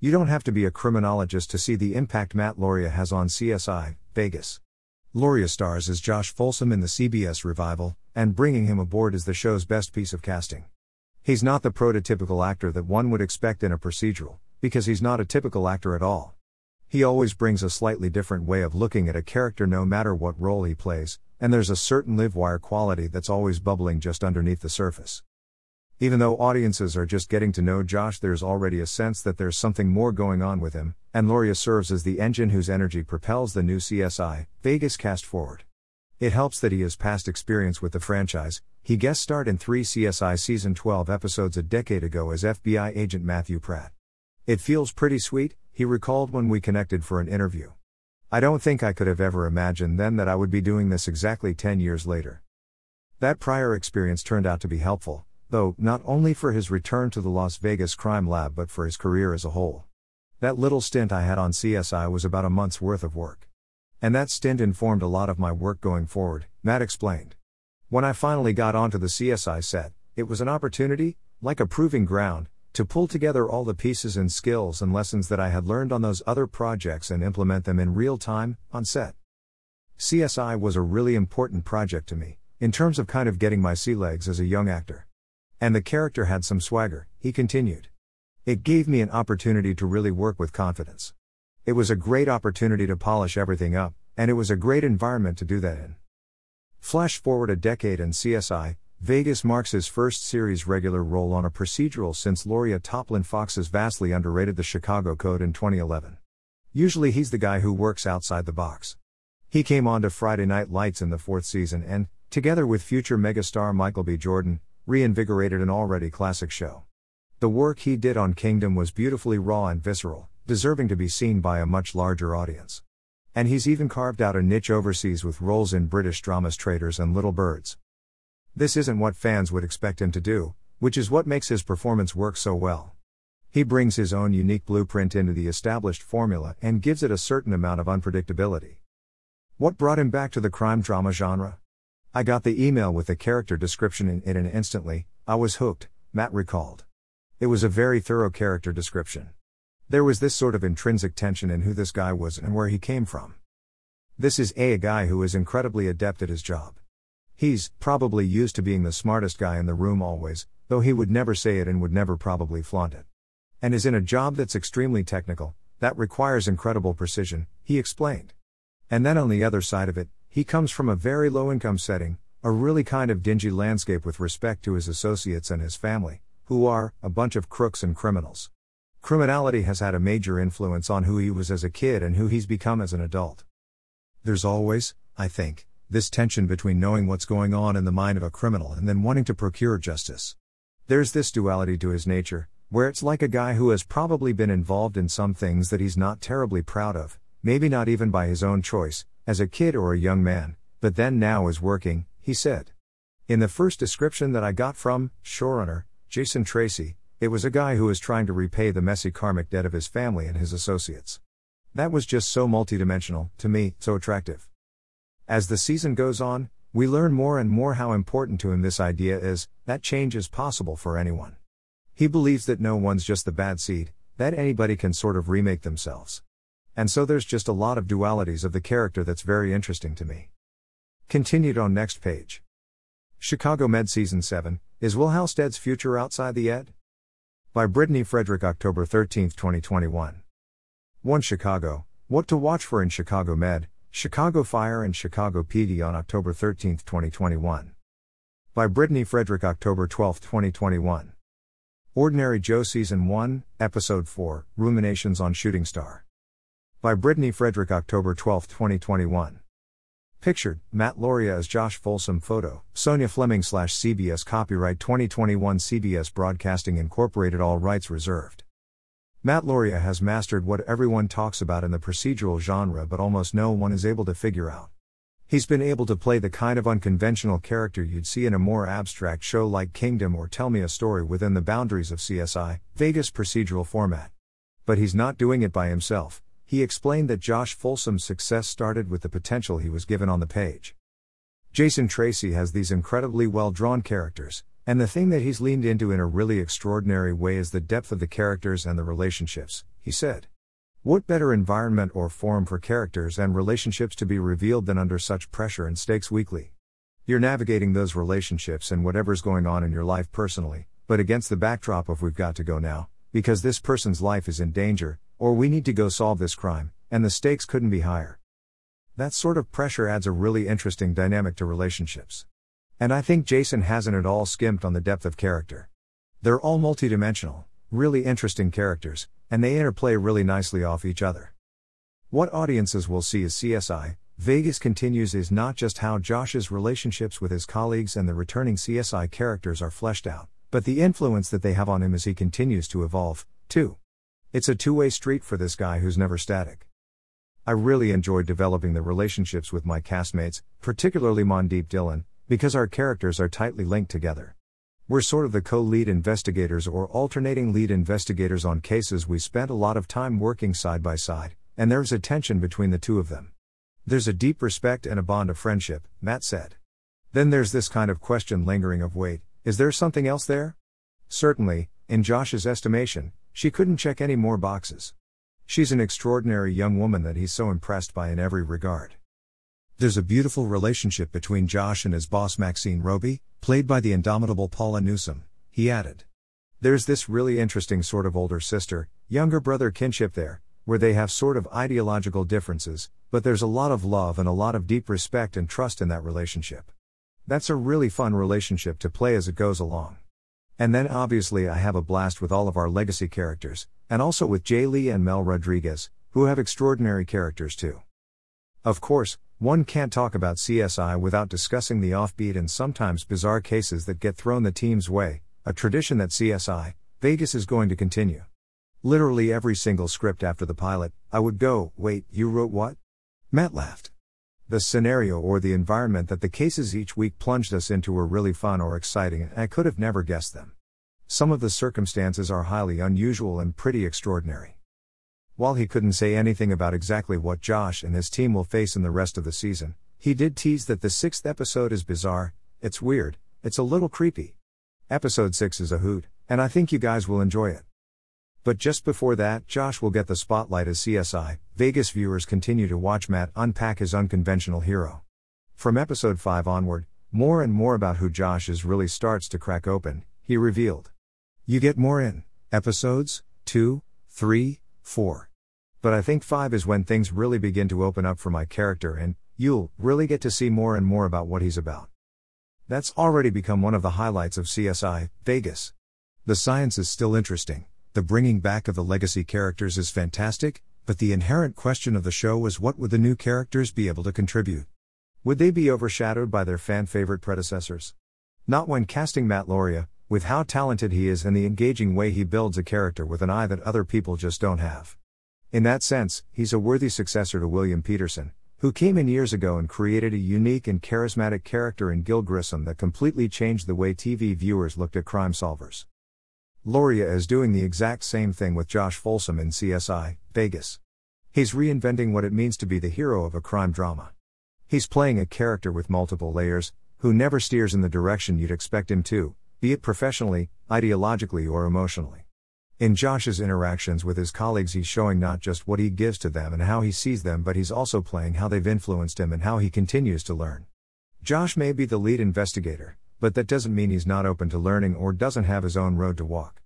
You don't have to be a criminologist to see the impact Matt Lauria has on CSI, Vegas. Lauria stars as Josh Folsom in the CBS revival, and bringing him aboard is the show's best piece of casting. He's not the prototypical actor that one would expect in a procedural, because he's not a typical actor at all. He always brings a slightly different way of looking at a character no matter what role he plays, and there's a certain live wire quality that's always bubbling just underneath the surface. Even though audiences are just getting to know Josh, there's already a sense that there's something more going on with him, and Lauria serves as the engine whose energy propels the new CSI Vegas cast forward. It helps that he has past experience with the franchise. He guest starred in three CSI season 12 episodes a decade ago as FBI agent Matthew Pratt. It feels pretty sweet, he recalled when we connected for an interview. I don't think I could have ever imagined then that I would be doing this exactly 10 years later. That prior experience turned out to be helpful, though, not only for his return to the Las Vegas crime lab but for his career as a whole. That little stint I had on CSI was about a month's worth of work. And that stint informed a lot of my work going forward, Matt explained. When I finally got onto the CSI set, it was an opportunity, like a proving ground, to pull together all the pieces and skills and lessons that I had learned on those other projects and implement them in real time, on set. CSI was a really important project to me, in terms of kind of getting my sea legs as a young actor. And the character had some swagger, he continued. It gave me an opportunity to really work with confidence. It was a great opportunity to polish everything up, and it was a great environment to do that in. Flash forward a decade and CSI, Vegas marks his first series regular role on a procedural since Lauria Toplin Fox's vastly underrated The Chicago Code in 2011. Usually he's the guy who works outside the box. He came on to Friday Night Lights in the fourth season and, together with future megastar Michael B. Jordan, reinvigorated an already classic show. The work he did on Kingdom was beautifully raw and visceral, deserving to be seen by a much larger audience. And he's even carved out a niche overseas with roles in British dramas Traitors and Little Birds. This isn't what fans would expect him to do, which is what makes his performance work so well. He brings his own unique blueprint into the established formula and gives it a certain amount of unpredictability. What brought him back to the crime drama genre? I got the email with the character description in it and instantly, I was hooked, Matt recalled. It was a very thorough character description. There was this sort of intrinsic tension in who this guy was and where he came from. This is a, a guy who is incredibly adept at his job. He's probably used to being the smartest guy in the room always, though he would never say it and would never probably flaunt it. And is in a job that's extremely technical, that requires incredible precision, he explained. And then on the other side of it, he comes from a very low income setting, a really kind of dingy landscape with respect to his associates and his family, who are a bunch of crooks and criminals. Criminality has had a major influence on who he was as a kid and who he's become as an adult. There's always, I think, this tension between knowing what's going on in the mind of a criminal and then wanting to procure justice. There's this duality to his nature, where it's like a guy who has probably been involved in some things that he's not terribly proud of, maybe not even by his own choice, as a kid or a young man, but then now is working, he said. In the first description that I got from showrunner Jason Tracey, it was a guy who was trying to repay the messy karmic debt of his family and his associates. That was just so multidimensional, to me, so attractive. As the season goes on, we learn more and more how important to him this idea is that change is possible for anyone. He believes that no one's just the bad seed, that anybody can sort of remake themselves. And so there's just a lot of dualities of the character that's very interesting to me. Continued on next page. Chicago Med Season 7 Is Will Halstead's Future Outside the Ed? By Brittany Frederick, October 13, 2021. 1 Chicago What to Watch for in Chicago Med, Chicago Fire and Chicago PD on October 13, 2021. By Brittany Frederick, October 12, 2021. Ordinary Joe Season 1, Episode 4 Ruminations on Shooting Star. By Brittany Frederick, October 12, 2021. Pictured, Matt Lauria as Josh Folsom Photo, Sonja Flemming slash CBS Copyright 2021 CBS Broadcasting Incorporated All rights reserved. Matt Lauria has mastered what everyone talks about in the procedural genre but almost no one is able to figure out. He's been able to play the kind of unconventional character you'd see in a more abstract show like Kingdom or Tell Me a Story within the boundaries of CSI, Vegas procedural format. But he's not doing it by himself, he explained that Josh Folsom's success started with the potential he was given on the page. Jason Tracey has these incredibly well drawn characters, And the thing that he's leaned into in a really extraordinary way is the depth of the characters and the relationships, he said. What better environment or forum for characters and relationships to be revealed than under such pressure and stakes weekly? You're navigating those relationships and whatever's going on in your life personally, but against the backdrop of we've got to go now, because this person's life is in danger, or we need to go solve this crime, and the stakes couldn't be higher. That sort of pressure adds a really interesting dynamic to relationships. And I think Jason hasn't at all skimped on the depth of character. They're all multidimensional, really interesting characters, and they interplay really nicely off each other. What audiences will see as CSI, Vegas continues is not just how Josh's relationships with his colleagues and the returning CSI characters are fleshed out, but the influence that they have on him as he continues to evolve, too. It's a two way street for this guy who's never static. I really enjoyed developing the relationships with my castmates, particularly Mandeep Dhillon, because our characters are tightly linked together. We're sort of the co lead investigators or alternating lead investigators on cases we spent a lot of time working side by side, and there's a tension between the two of them. There's a deep respect and a bond of friendship, Matt said. Then there's this kind of question lingering of wait, is there something else there? Certainly, in Josh's estimation, she couldn't check any more boxes. She's an extraordinary young woman that he's so impressed by in every regard. There's a beautiful relationship between Josh and his boss Maxine Roby, played by the indomitable Paula Newsome, he added. There's this really interesting sort of older sister, younger brother kinship there, where they have sort of ideological differences, but there's a lot of love and a lot of deep respect and trust in that relationship. That's a really fun relationship to play as it goes along. And then obviously I have a blast with all of our legacy characters, and also with Jay Lee and Mel Rodriguez, who have extraordinary characters too. Of course, one can't talk about CSI without discussing the offbeat and sometimes bizarre cases that get thrown the team's way, a tradition that CSI, Vegas is going to continue. Literally every single script after the pilot, I would go, wait, you wrote what? Matt laughed. The scenario or the environment that the cases each week plunged us into were really fun or exciting, and I could have never guessed them. Some of the circumstances are highly unusual and pretty extraordinary. While he couldn't say anything about exactly what Josh and his team will face in the rest of the season, he did tease that the sixth episode is bizarre, it's weird, it's a little creepy. Episode 6 is a hoot, and I think you guys will enjoy it. But just before that, Josh will get the spotlight as CSI. Vegas viewers continue to watch Matt unpack his unconventional hero. From episode 5 onward, more and more about who Josh is really starts to crack open, he revealed. You get more in episodes 2, 3, 4. But I think 5 is when things really begin to open up for my character and you'll really get to see more and more about what he's about. That's already become one of the highlights of CSI Vegas. The science is still interesting, the bringing back of the legacy characters is fantastic, but the inherent question of the show was what would the new characters be able to contribute? Would they be overshadowed by their fan favorite predecessors? Not when casting Matt Lauria, with how talented he is and the engaging way he builds a character with an eye that other people just don't have. In that sense, he's a worthy successor to William Petersen, who came in years ago and created a unique and charismatic character in Gil Grissom that completely changed the way TV viewers looked at crime solvers. Lauria is doing the exact same thing with Josh Folsom in CSI, Vegas. He's reinventing what it means to be the hero of a crime drama. He's playing a character with multiple layers, who never steers in the direction you'd expect him to, be it professionally, ideologically, or emotionally. In Josh's interactions with his colleagues, he's showing not just what he gives to them and how he sees them, but he's also playing how they've influenced him and how he continues to learn. Josh may be the lead investigator, but that doesn't mean he's not open to learning or doesn't have his own road to walk.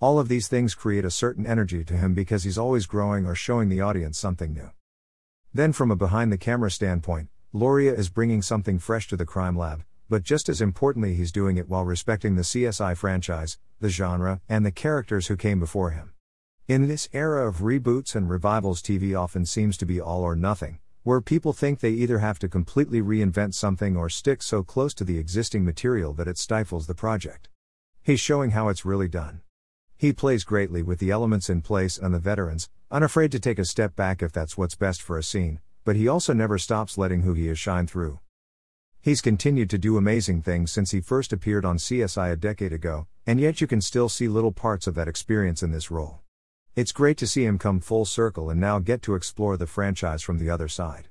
All of these things create a certain energy to him because he's always growing or showing the audience something new. Then, from a behind the camera standpoint, Lauria is bringing something fresh to the crime lab, but just as importantly, he's doing it while respecting the CSI franchise, the genre, and the characters who came before him. In this era of reboots and revivals, TV often seems to be all or nothing, where people think they either have to completely reinvent something or stick so close to the existing material that it stifles the project. He's showing how it's really done. He plays greatly with the elements in place and the veterans, unafraid to take a step back if that's what's best for a scene, but he also never stops letting who he is shine through. He's continued to do amazing things since he first appeared on CSI a decade ago, and yet you can still see little parts of that experience in this role. It's great to see him come full circle and now get to explore the franchise from the other side.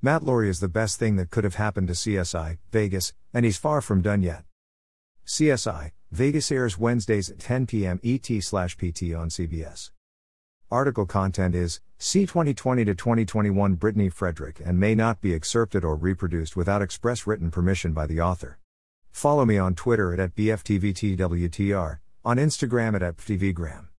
Matt Lauria is the best thing that could have happened to CSI, Vegas, and he's far from done yet. CSI, Vegas airs Wednesdays at 10 p.m. ET slash PT on CBS. Article content is C 2020 to 2021 Brittany Frederick and may not be excerpted or reproduced without express written permission by the author. Follow me on Twitter at, at BFTVTWTR, on Instagram at, at.